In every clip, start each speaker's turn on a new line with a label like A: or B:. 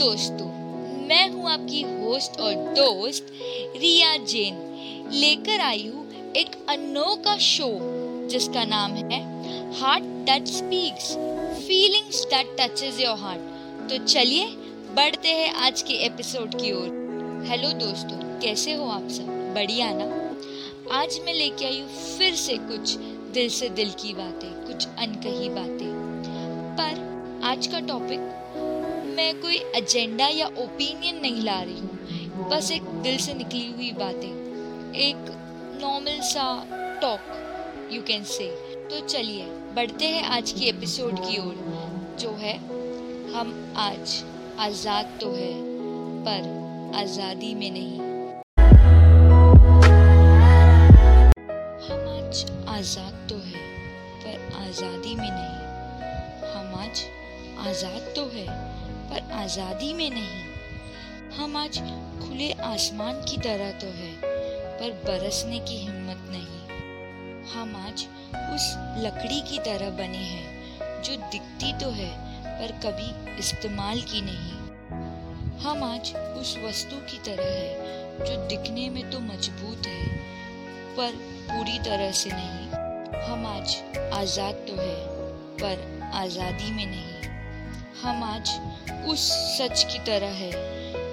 A: दोस्तों मैं हूँ आपकी होस्ट और दोस्त रिया जैन। लेकर आई हूँ एक अनोखा शो जिसका नाम है heart touch speaks feelings that touches your heart तो चलिए, बढ़ते हैं आज के एपिसोड की ओर। हेलो दोस्तों, कैसे हो आप सब? बढ़िया ना? आज मैं लेके आई हूँ फिर से कुछ दिल से दिल की बातें, कुछ अनकही बातें। पर आज का टॉपिक मैं कोई एजेंडा या ओपिनियन नहीं ला रही हूँ। बस एक दिल से निकली हुई बातें। एक नॉर्मल सा टॉक यू कैन से तो चलिए, बढ़ते हैं आज की एपिसोड की ओर, जो है, हम आज आज़ाद तो है, पर आज़ादी में नहीं। हम आज आज़ाद तो है, पर आज़ादी में नहीं। हम आज आज़ाद तो है पर आज़ादी में नहीं। हम आज खुले आसमान की तरह तो है, पर बरसने की हिम्मत नहीं। हम आज उस लकड़ी की तरह बने हैं, जो दिखती तो है, पर कभी इस्तेमाल की नहीं। हम आज उस वस्तु की तरह है, जो दिखने में तो मज़बूत है, पर पूरी तरह से नहीं। हम आज आज़ाद तो है, पर आज़ादी में नहीं। हम आज उस सच की तरह है,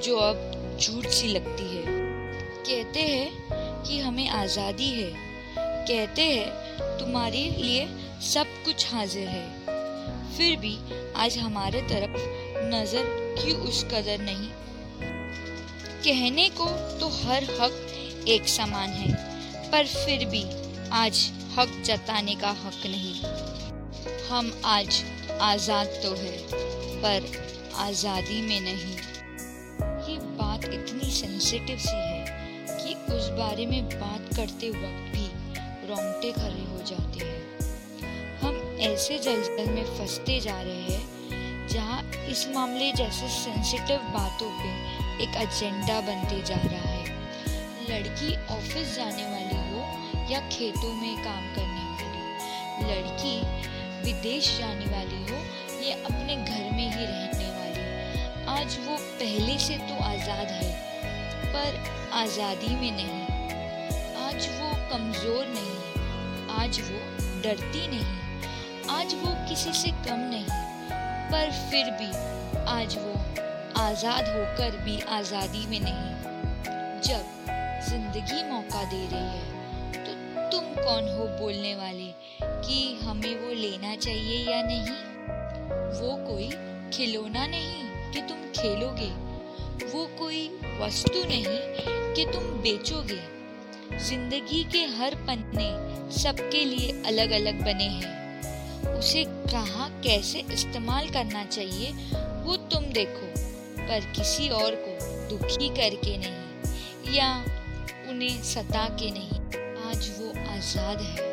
A: जो अब झूठ सी लगती है। कहते हैं कि हमें आज़ादी है। कहते हैं, तुम्हारे लिए सब कुछ हाजिर है। फिर भी आज हमारे तरफ़ नज़र क्यों उस कदर नहीं। कहने को तो हर हक एक समान है, पर फिर भी आज हक जताने का हक नहीं। हम आज आज़ाद तो है। पर आज़ादी में नहीं। ये बात इतनी सेंसिटिव सी है कि उस बारे में बात करते वक्त भी रोंगटे खड़े हो जाते हैं। हम ऐसे जलजल में फंसते जा रहे हैं जहाँ इस मामले जैसे सेंसिटिव बातों पे एक एजेंडा बनते जा रहा है। लड़की ऑफ़िस जाने वाली हो या खेतों में काम करने वाली। लड़की विदेश जाने वाली हो ये अपने घर में ही रहने वाली। आज वो पहले से तो आज़ाद है, पर आज़ादी में नहीं। आज वो कमज़ोर नहीं, आज वो डरती नहीं, आज वो किसी से कम नहीं, पर फिर भी आज वो आज़ाद होकर भी आज़ादी में नहीं। जब ज़िंदगी मौका दे रही है तो तुम कौन हो बोलने वाले कि हमें वो लेना चाहिए या नहीं? वो कोई खिलौना नहीं कि तुम खेलोगे। वो कोई वस्तु नहीं कि तुम बेचोगे। ज़िंदगी के हर पन्ने सबके लिए अलग अलग बने हैं। उसे कहाँ कैसे इस्तेमाल करना चाहिए, वो तुम देखो, पर किसी और को दुखी करके नहीं, या उन्हें सता के नहीं। आज वो आज़ाद है,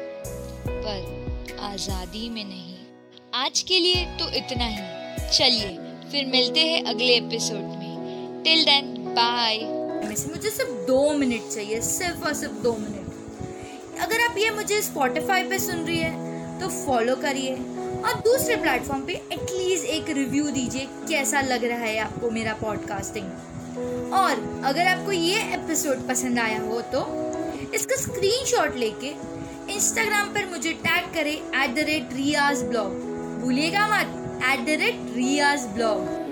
A: पर आज़ादी में नहीं। आज के लिए तो इतना ही। चलिए, फिर मिलते हैं अगले एपिसोड में। टिल देन बाय
B: मुझे सिर्फ़ दो मिनट चाहिए, सिर्फ़ और सिर्फ़ दो मिनट अगर आप ये मुझे स्पॉटिफाई पे सुन रही है तो फॉलो करिए। और दूसरे प्लेटफॉर्म पे एटलीस्ट एक रिव्यू दीजिए, कैसा लग रहा है आपको मेरा पॉडकास्टिंग और अगर आपको ये एपिसोड पसंद आया हो तो इसका स्क्रीनशॉट लेके इंस्टाग्राम पर मुझे टैग करें at the rate Riyaz blog भूलिएगा मत। At the rate Riyaz blog